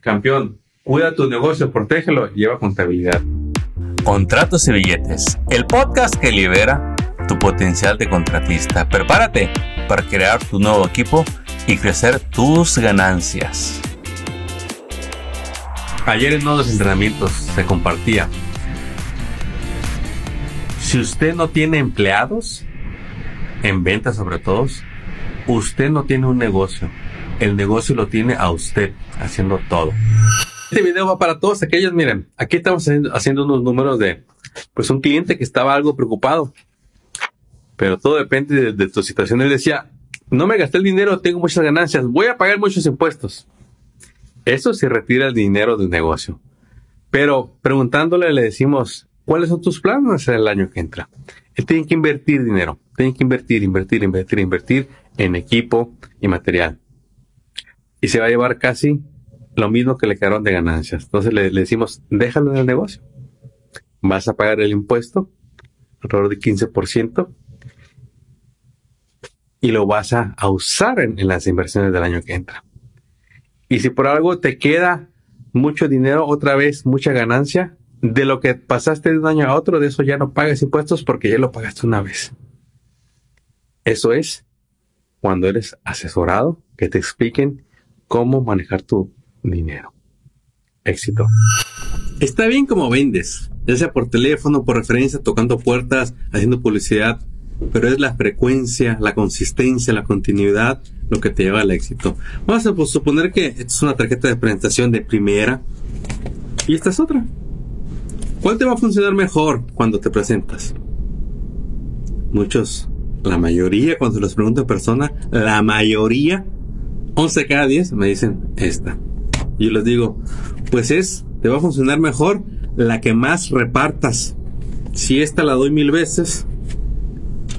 Campeón, cuida tu negocio, protégelo, lleva contabilidad. Contratos y billetes, el podcast que libera tu potencial de contratista. Prepárate para crear tu nuevo equipo y crecer tus ganancias. Ayer en uno de los entrenamientos se compartía. Si usted no tiene empleados, en ventas sobre todo, usted no tiene un negocio. El negocio lo tiene a usted haciendo todo. Este video va para todos aquellos, miren, aquí estamos haciendo unos números de, pues un cliente que estaba algo preocupado. Pero todo depende de, tu situación. Él decía, no me gasté el dinero, tengo muchas ganancias, voy a pagar muchos impuestos. Eso se retira el dinero del negocio. Pero preguntándole le decimos, ¿cuáles son tus planes el año que entra? Él tiene que invertir dinero, tiene que invertir, invertir, invertir, invertir en equipo y material. Y se va a llevar casi lo mismo que le quedaron de ganancias. Entonces le, decimos, déjalo en el negocio. Vas a pagar el impuesto, alrededor de 15%, y lo vas a, usar en las inversiones del año que entra. Y si por algo te queda mucho dinero, otra vez mucha ganancia, de lo que pasaste de un año a otro, de eso ya no pagas impuestos porque ya lo pagaste una vez. Eso es cuando eres asesorado, que te expliquen cómo manejar tu dinero. Éxito. Está bien como vendes, ya sea por teléfono, por referencia, tocando puertas, haciendo publicidad, pero es la frecuencia, la consistencia, la continuidad lo que te lleva al éxito. Vamos a suponer que esta es una tarjeta de presentación de primera y esta es otra. ¿Cuál te va a funcionar mejor cuando te presentas? Muchos, la mayoría, cuando se los pregunto en persona, la mayoría, 11 cada 10 me dicen esta. Y yo les digo, pues es, te va a funcionar mejor la que más repartas. Si esta la doy mil veces,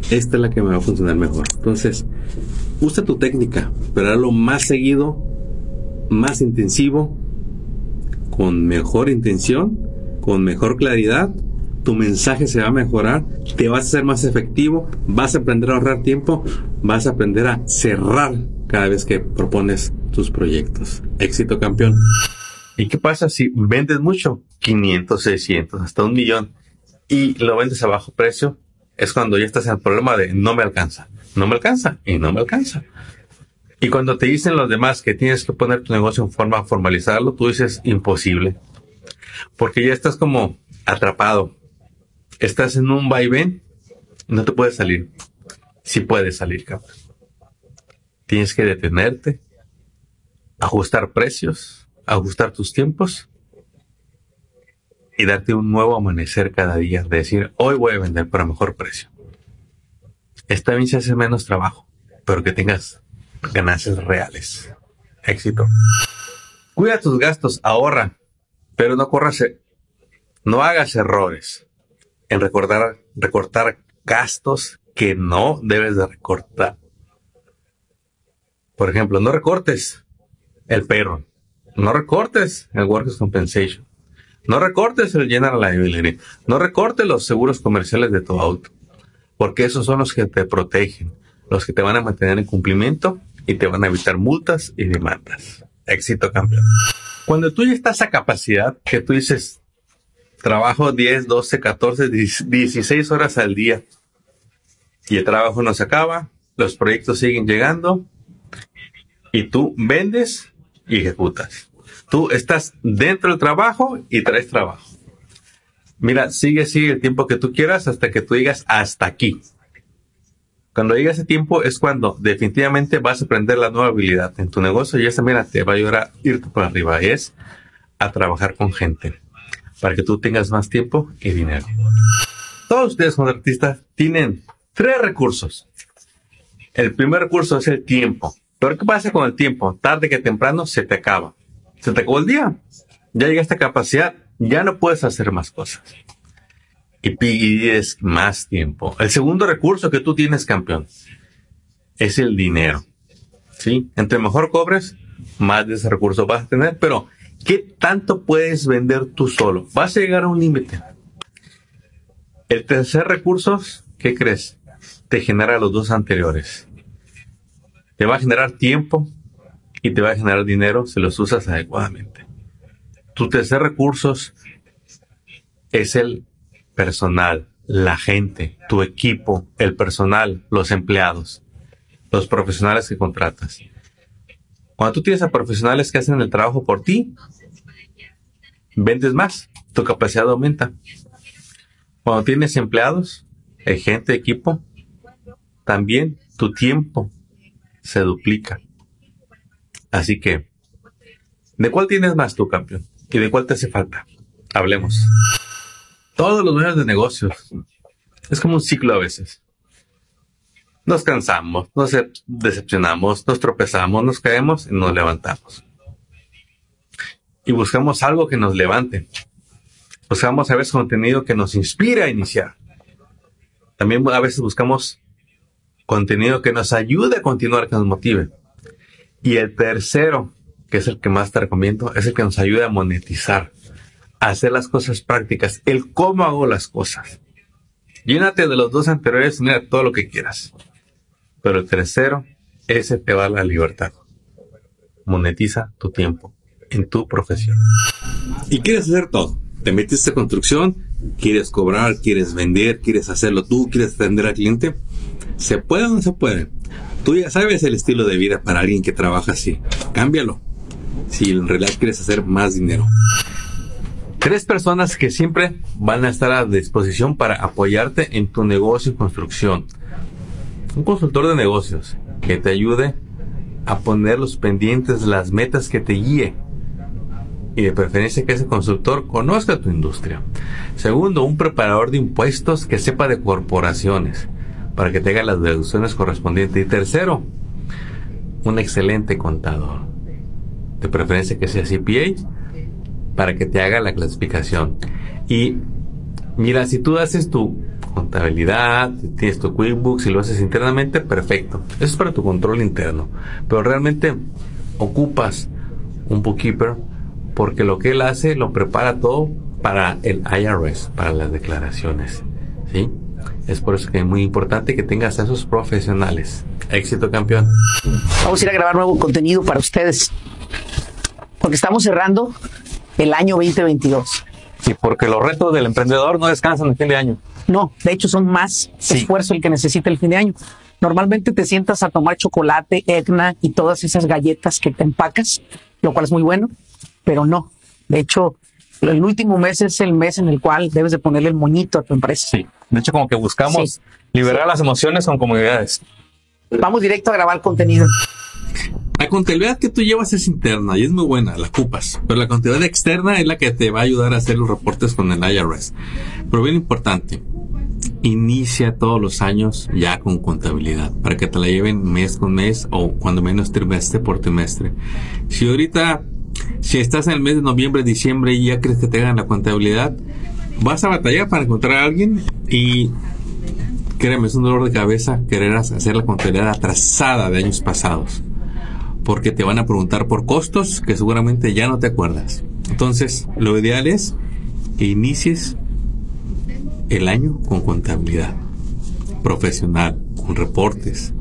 esta es la que me va a funcionar mejor. Entonces, usa tu técnica, pero lo más seguido, más intensivo, con mejor intención, con mejor claridad. Tu mensaje se va a mejorar, te vas a ser más efectivo, vas a aprender a ahorrar tiempo, vas a aprender a cerrar cada vez que propones tus proyectos. Éxito campeón. ¿Y qué pasa si vendes mucho? 500, 600, hasta un millón y lo vendes a bajo precio es cuando ya estás en el problema de no me alcanza, no me alcanza y no me alcanza. Y cuando te dicen los demás que tienes que poner tu negocio en forma formalizarlo, tú dices imposible. Porque ya estás como atrapado. Estás en un vaivén no te puedes salir. Sí puedes salir, cabrón. Tienes que detenerte, ajustar precios, ajustar tus tiempos y darte un nuevo amanecer cada día, de decir, hoy voy a vender por mejor precio. Esta vez se hace menos trabajo, pero que tengas ganancias reales. Éxito. Cuida tus gastos, ahorra, pero no corras, e-, no hagas errores en recortar gastos que no debes de recortar. Por ejemplo, no recortes el perro, no recortes el Workers Compensation, no recortes el General Liability. No recortes los seguros comerciales de tu auto. Porque esos son los que te protegen. Los que te van a mantener en cumplimiento y te van a evitar multas y demandas. Éxito campeón. Cuando tú ya estás a capacidad, que tú dices, trabajo 10, 12, 14, 16 horas al día y el trabajo no se acaba, los proyectos siguen llegando y tú vendes y ejecutas. Tú estás dentro del trabajo y traes trabajo. Mira, sigue, sigue el tiempo que tú quieras hasta que tú digas hasta aquí. Cuando llegue ese tiempo es cuando definitivamente vas a aprender la nueva habilidad en tu negocio y esa, mira, te va a ayudar a irte por arriba. Es a trabajar con gente para que tú tengas más tiempo y dinero. Todos ustedes como artistas tienen tres recursos. El primer recurso es el tiempo. Pero ¿qué pasa con el tiempo? Tarde que temprano se te acaba se te acabó el día. Ya llegaste a capacidad, ya no puedes hacer más cosas. Y pides más tiempo. El segundo recurso que tú tienes, campeón, es el dinero. ¿Sí? Entre mejor cobres, más de ese recurso vas a tener, pero ¿qué tanto puedes vender tú solo? Vas a llegar a un límite. El tercer recurso, ¿qué crees? Te genera los dos anteriores. Te va a generar tiempo, y te va a generar dinero si los usas adecuadamente. Tu tercer recurso es el personal, la gente, tu equipo, el personal, los empleados, los profesionales que contratas. Cuando tú tienes a profesionales que hacen el trabajo por ti, vendes más, tu capacidad aumenta. Cuando tienes empleados, gente, equipo, también tu tiempo se duplica. Así que, ¿de cuál tienes más tu campeón? ¿Y de cuál te hace falta? Hablemos. Todos los dueños de negocios. Es como un ciclo a veces. Nos cansamos, nos decepcionamos, nos tropezamos, nos caemos y nos levantamos. Y buscamos algo que nos levante. Buscamos a veces contenido que nos inspire a iniciar. También a veces buscamos contenido que nos ayude a continuar, que nos motive. Y el tercero, que es el que más te recomiendo, es el que nos ayuda a monetizar, a hacer las cosas prácticas, el cómo hago las cosas. Llénate de los dos anteriores mira todo lo que quieras. Pero el tercero, ese te va a la libertad. Monetiza tu tiempo en tu profesión. Y quieres hacer todo. Te metiste a construcción, quieres cobrar, quieres vender, quieres hacerlo tú, quieres atender al cliente. ¿Se puede o no se puede? Tú ya sabes el estilo de vida para alguien que trabaja así. Cámbialo. Si en realidad quieres hacer más dinero. Tres personas que siempre van a estar a disposición para apoyarte en tu negocio y construcción. Un consultor de negocios que te ayude a poner los pendientes, las metas que te guíe. Y de preferencia que ese consultor conozca tu industria. Segundo, un preparador de impuestos que sepa de corporaciones para que tenga las deducciones correspondientes. Y tercero, un excelente contador. De preferencia que sea CPA para que te haga la clasificación. Y mira, si tú haces tu contabilidad, tienes tu QuickBooks y lo haces internamente, perfecto. Eso es para tu control interno. Pero realmente ocupas un bookkeeper porque lo que él hace lo prepara todo para el IRS, para las declaraciones. ¿Sí? Es por eso que es muy importante que tengas a esos profesionales. Éxito, campeón. Vamos a ir a grabar nuevo contenido para ustedes. Porque estamos cerrando el año 2022. Y porque los retos del emprendedor no descansan en fin de año. No, de hecho son más esfuerzo el que necesita el fin de año. Normalmente te sientas a tomar chocolate, Egna y todas esas galletas que te empacas, lo cual es muy bueno, pero no. De hecho, el último mes es el mes en el cual debes de ponerle el moñito a tu empresa. Sí. De hecho, como que buscamos liberar las emociones con comunidades. Vamos directo a grabar contenido. La contabilidad que tú llevas es interna y es muy buena, la ocupas. Pero la contabilidad externa es la que te va a ayudar a hacer los reportes con el IRS. Pero bien importante, inicia todos los años ya con contabilidad para que te la lleven mes con mes o cuando menos trimestre por trimestre. Si ahorita, si estás en el mes de noviembre, diciembre y ya crees que te hagan la contabilidad, vas a batallar para encontrar a alguien y créeme, es un dolor de cabeza querer hacer la contabilidad atrasada de años pasados. Porque te van a preguntar por costos que seguramente ya no te acuerdas. Entonces, lo ideal es que inicies el año con contabilidad profesional, con reportes,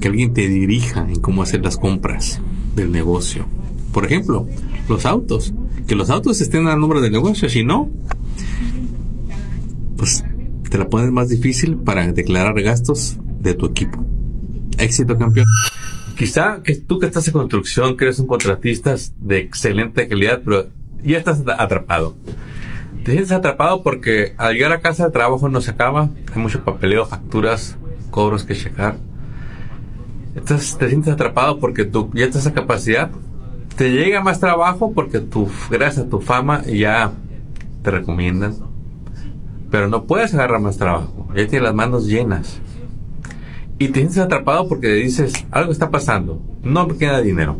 que alguien te dirija en cómo hacer las compras del negocio. Por ejemplo, los autos, que los autos estén a nombre del negocio, si no, pues te la pones más difícil para declarar gastos de tu equipo. Éxito, campeón. Quizá que tú que estás en construcción, que eres un contratista de excelente calidad, pero ya estás atrapado. Te sientes atrapado porque al llegar a casa el trabajo no se acaba, hay mucho papeleo, facturas, cobros que checar. Entonces te sientes atrapado porque tú ya estás a capacidad. Te llega más trabajo porque tu, gracias a tu fama ya te recomiendan pero no puedes agarrar más trabajo. Ya tienes las manos llenas. Y te sientes atrapado porque dices, algo está pasando. No me queda dinero.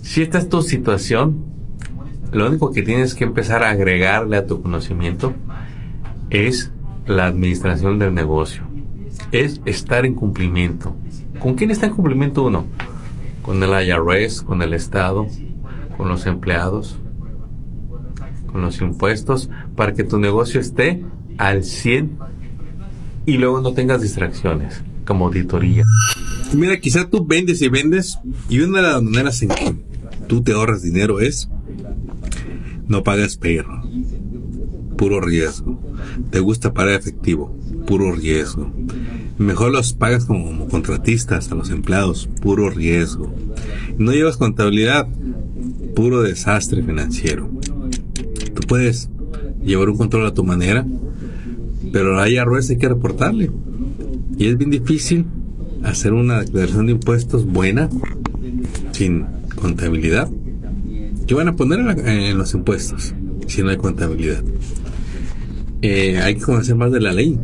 Si esta es tu situación, lo único que tienes que empezar a agregarle a tu conocimiento es la administración del negocio. Es estar en cumplimiento. ¿Con quién está en cumplimiento uno? Con el IRS, con el Estado, con los empleados, con los impuestos para que tu negocio esté al 100 y luego no tengas distracciones como auditoría. Mira, quizá tú vendes y vendes y una de las maneras en que tú te ahorras dinero es No pagas perro. Puro riesgo. Te gusta pagar efectivo. Puro riesgo. Mejor los pagas como, contratistas a los empleados. Puro riesgo. No llevas contabilidad. Puro desastre financiero. Tú puedes llevar un control a tu manera, pero hay errores hay que reportarle. Y es bien difícil hacer una declaración de impuestos buena sin contabilidad. ¿Qué van a poner en, los impuestos si no hay contabilidad? Eh, hay que conocer más de la ley.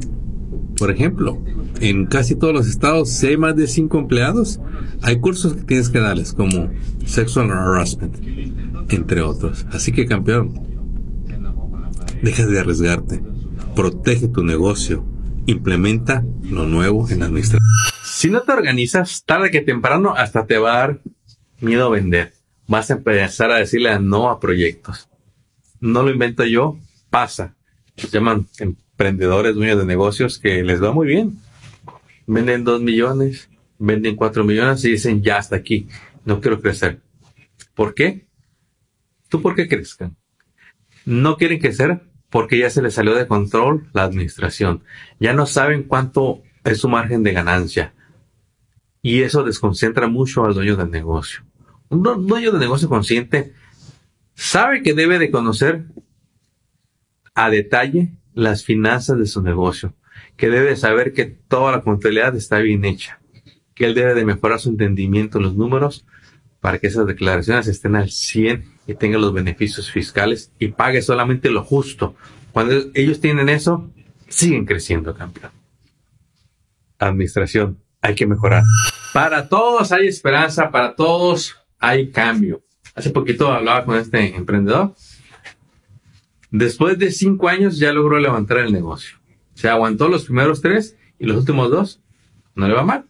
Por ejemplo, en casi todos los estados, si hay más de cinco empleados, hay cursos que tienes que darles, como sexual harassment, entre otros. Así que, campeón, deja de arriesgarte, protege tu negocio, implementa lo nuevo en la administración. Si no te organizas, tarde que temprano hasta te va a dar miedo a vender. Vas a empezar a decirle no a proyectos. No lo invento yo, pasa. Se llaman emprendedores, dueños de negocios que les va muy bien. Venden dos millones, venden cuatro millones y dicen ya hasta aquí. No quiero crecer. ¿Por qué? ¿Tú por qué crezcan? No quieren crecer porque ya se les salió de control la administración. Ya no saben cuánto es su margen de ganancia. Y eso desconcentra mucho al dueño del negocio. Un dueño de negocio consciente sabe que debe de conocer a detalle las finanzas de su negocio, que debe saber que toda la contabilidad está bien hecha, que él debe de mejorar su entendimiento en los números para que esas declaraciones estén al 100 y tenga los beneficios fiscales y pague solamente lo justo. Cuando ellos tienen eso, siguen creciendo, campeón. Administración, hay que mejorar. Para todos hay esperanza, para todos hay cambio. Hace poquito hablaba con este emprendedor. Después de cinco años ya logró levantar el negocio. Se aguantó los primeros tres y los últimos dos no le va mal.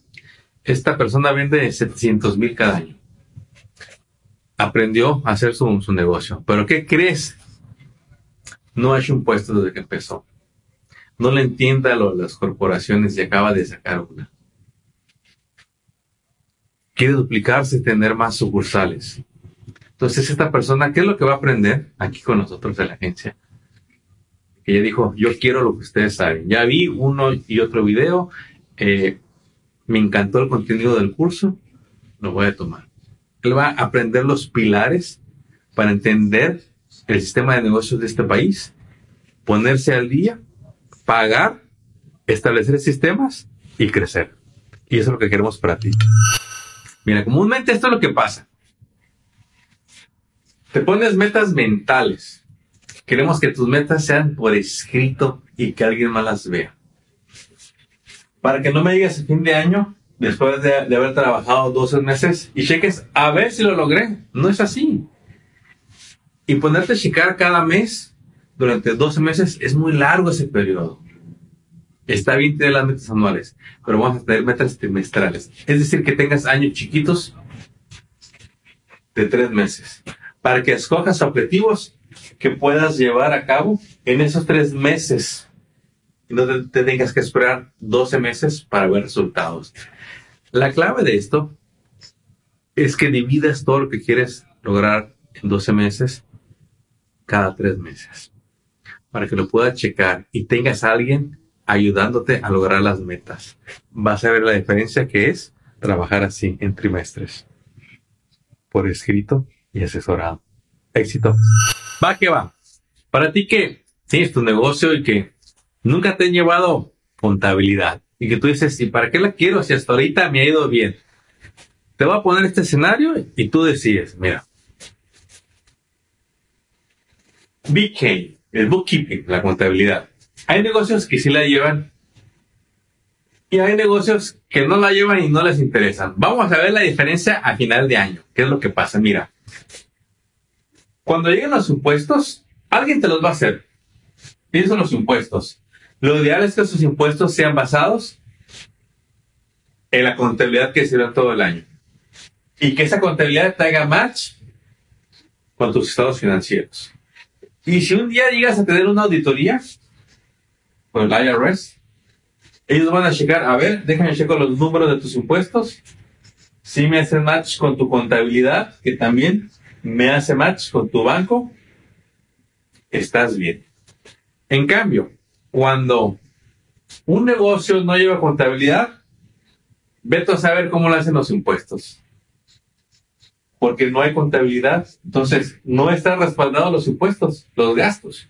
Esta persona vende 700 mil cada año. Aprendió a hacer su, su negocio. Pero ¿qué crees? No ha hecho un puesto desde que empezó. No le entienda a las corporaciones y acaba de sacar una quiere duplicarse, tener más sucursales. Entonces, esta persona, ¿qué es lo que va a aprender aquí con nosotros de la agencia? Ella dijo, yo quiero lo que ustedes saben. Ya vi uno y otro video, eh, me encantó el contenido del curso, lo voy a tomar. Él va a aprender los pilares para entender el sistema de negocios de este país, ponerse al día, pagar, establecer sistemas y crecer. Y eso es lo que queremos para ti. Mira, comúnmente esto es lo que pasa. Te pones metas mentales. Queremos que tus metas sean por escrito y que alguien más las vea. Para que no me digas el fin de año, después de, haber trabajado 12 meses, y cheques a ver si lo logré. No es así. Y ponerte a checar cada mes durante 12 meses es muy largo ese periodo. Está bien tener las metas anuales, pero vamos a tener metas trimestrales. Es decir, que tengas años chiquitos de tres meses para que escojas objetivos que puedas llevar a cabo en esos tres meses no te, tengas que esperar 12 meses para ver resultados. La clave de esto es que dividas todo lo que quieres lograr en 12 meses cada tres meses para que lo puedas checar y tengas a alguien ayudándote a lograr las metas. Vas a ver la diferencia que es trabajar así en trimestres. Por escrito y asesorado. Éxito. Va que va. Para ti que tienes tu negocio y que nunca te han llevado contabilidad y que tú dices, ¿y para qué la quiero si hasta ahorita me ha ido bien? Te voy a poner este escenario y tú decides, mira. BK, el bookkeeping, la contabilidad. Hay negocios que sí la llevan y hay negocios que no la llevan y no les interesan. Vamos a ver la diferencia a final de año. ¿Qué es lo que pasa? Mira, cuando lleguen los impuestos, alguien te los va a hacer. Piensa en los impuestos. Lo ideal es que esos impuestos sean basados en la contabilidad que hicieron todo el año. Y que esa contabilidad traiga match con tus estados financieros. Y si un día llegas a tener una auditoría, con el IRS. Ellos van a checar, a ver, déjame checar los números de tus impuestos. Si me hace match con tu contabilidad, que también me hace match con tu banco. estás bien. En cambio, cuando un negocio no lleva contabilidad, vete a saber cómo lo hacen los impuestos. Porque no hay contabilidad, entonces no están respaldados los impuestos, los gastos.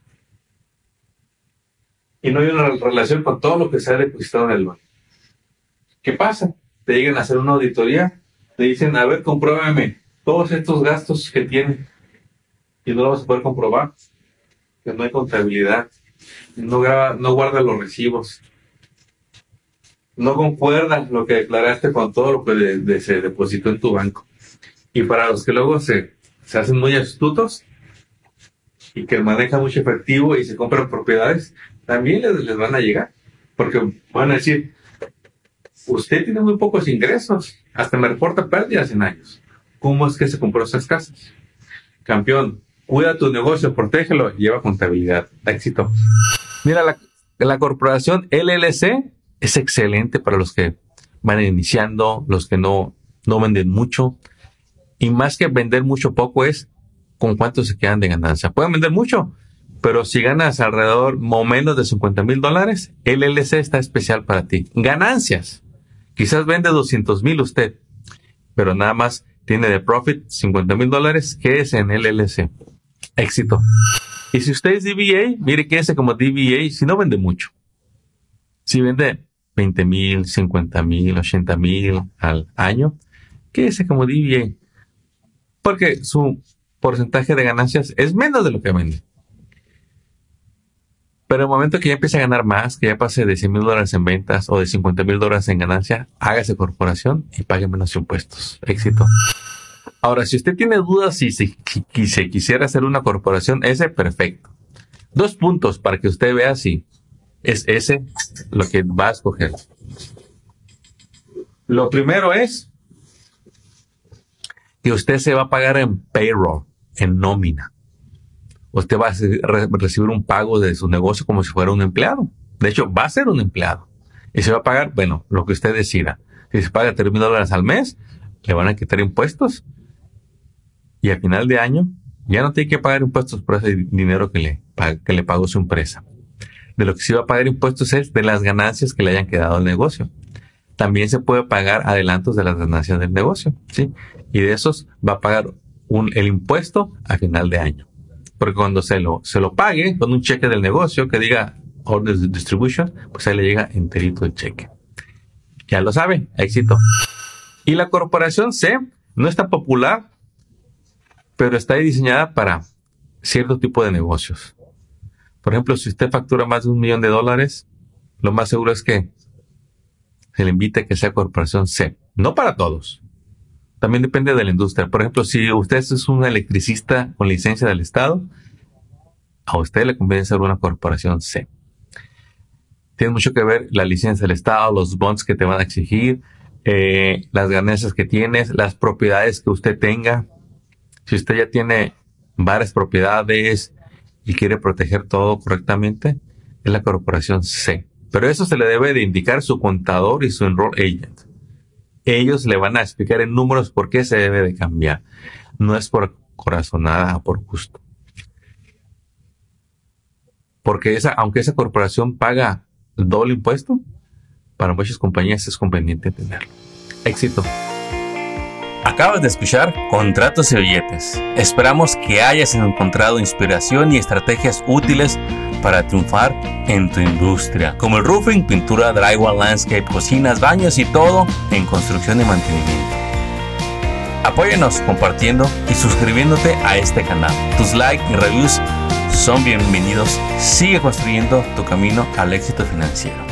Y no hay una relación con todo lo que se ha depositado en el banco. ¿Qué pasa? Te llegan a hacer una auditoría, te dicen, a ver, compruébame todos estos gastos que tienen. Y no lo vas a poder comprobar. Que no hay contabilidad. No, graba, no guarda los recibos no concuerda lo que declaraste con todo lo que se depositó en tu banco. Y para los que luego se, se hacen muy astutos y que manejan mucho efectivo y se compran propiedades, también les, les van a llegar. Porque van a decir, usted tiene muy pocos ingresos, hasta me reporta pérdidas en años. ¿Cómo es que se compró esas casas? Campeón, cuida tu negocio, protégelo, lleva contabilidad. Éxito. Mira, la, la corporación LLC es excelente para los que van iniciando, los que no, no venden mucho. Y más que vender mucho poco es con cuánto se quedan de ganancia. Pueden vender mucho, pero si ganas alrededor o menos de 50 mil dólares, LLC está especial para ti. Ganancias. Quizás vende 200 mil usted, pero nada más tiene de profit 50 mil dólares, que es en LLC. Éxito. Y si usted es DBA, mire que ese como DBA, si no vende mucho. Si vende 20 mil, 50 mil, 80 mil al año, que es como DBA. Porque su porcentaje de ganancias es menos de lo que vende. Pero el momento que ya empiece a ganar más, que ya pase de 100 mil dólares en ventas o de 50 mil dólares en ganancia, hágase corporación y pague menos impuestos. Éxito. Ahora, si usted tiene dudas si se, si quisiera hacer una corporación, ese perfecto. Dos puntos para que usted vea si es ese lo que va a escoger. Lo primero es que usted se va a pagar en payroll, en nómina. Usted va a recibir un pago de su negocio como si fuera un empleado. De hecho, va a ser un empleado. Y se va a pagar, bueno, lo que usted decida. Si se paga 3 mil dólares al mes, le van a quitar impuestos. Y al final de año, ya no tiene que pagar impuestos por ese dinero que le, que le pagó su empresa de lo que se va a pagar impuestos es de las ganancias que le hayan quedado al negocio. También se puede pagar adelantos de las ganancias del negocio, ¿sí? Y de esos va a pagar un, el impuesto a final de año. Porque cuando se lo, se lo pague con un cheque del negocio que diga Orders de Distribution, pues ahí le llega enterito el cheque. Ya lo sabe, éxito. Y la corporación C no está popular, pero está diseñada para cierto tipo de negocios. Por ejemplo, si usted factura más de un millón de dólares, lo más seguro es que se le invite a que sea corporación C. No para todos. También depende de la industria. Por ejemplo, si usted es un electricista con licencia del Estado, a usted le conviene ser una corporación C. Tiene mucho que ver la licencia del Estado, los bonds que te van a exigir, eh, las ganancias que tienes, las propiedades que usted tenga. Si usted ya tiene varias propiedades, y quiere proteger todo correctamente, es la corporación C. Pero eso se le debe de indicar su contador y su enroll agent. Ellos le van a explicar en números por qué se debe de cambiar. No es por corazonada por gusto. Porque esa, aunque esa corporación paga doble impuesto, para muchas compañías es conveniente tenerlo. Éxito. Acabas de escuchar Contratos y Billetes. Esperamos que hayas encontrado inspiración y estrategias útiles para triunfar en tu industria, como el roofing, pintura, drywall, landscape, cocinas, baños y todo en construcción y mantenimiento. Apóyanos compartiendo y suscribiéndote a este canal. Tus likes y reviews son bienvenidos. Sigue construyendo tu camino al éxito financiero.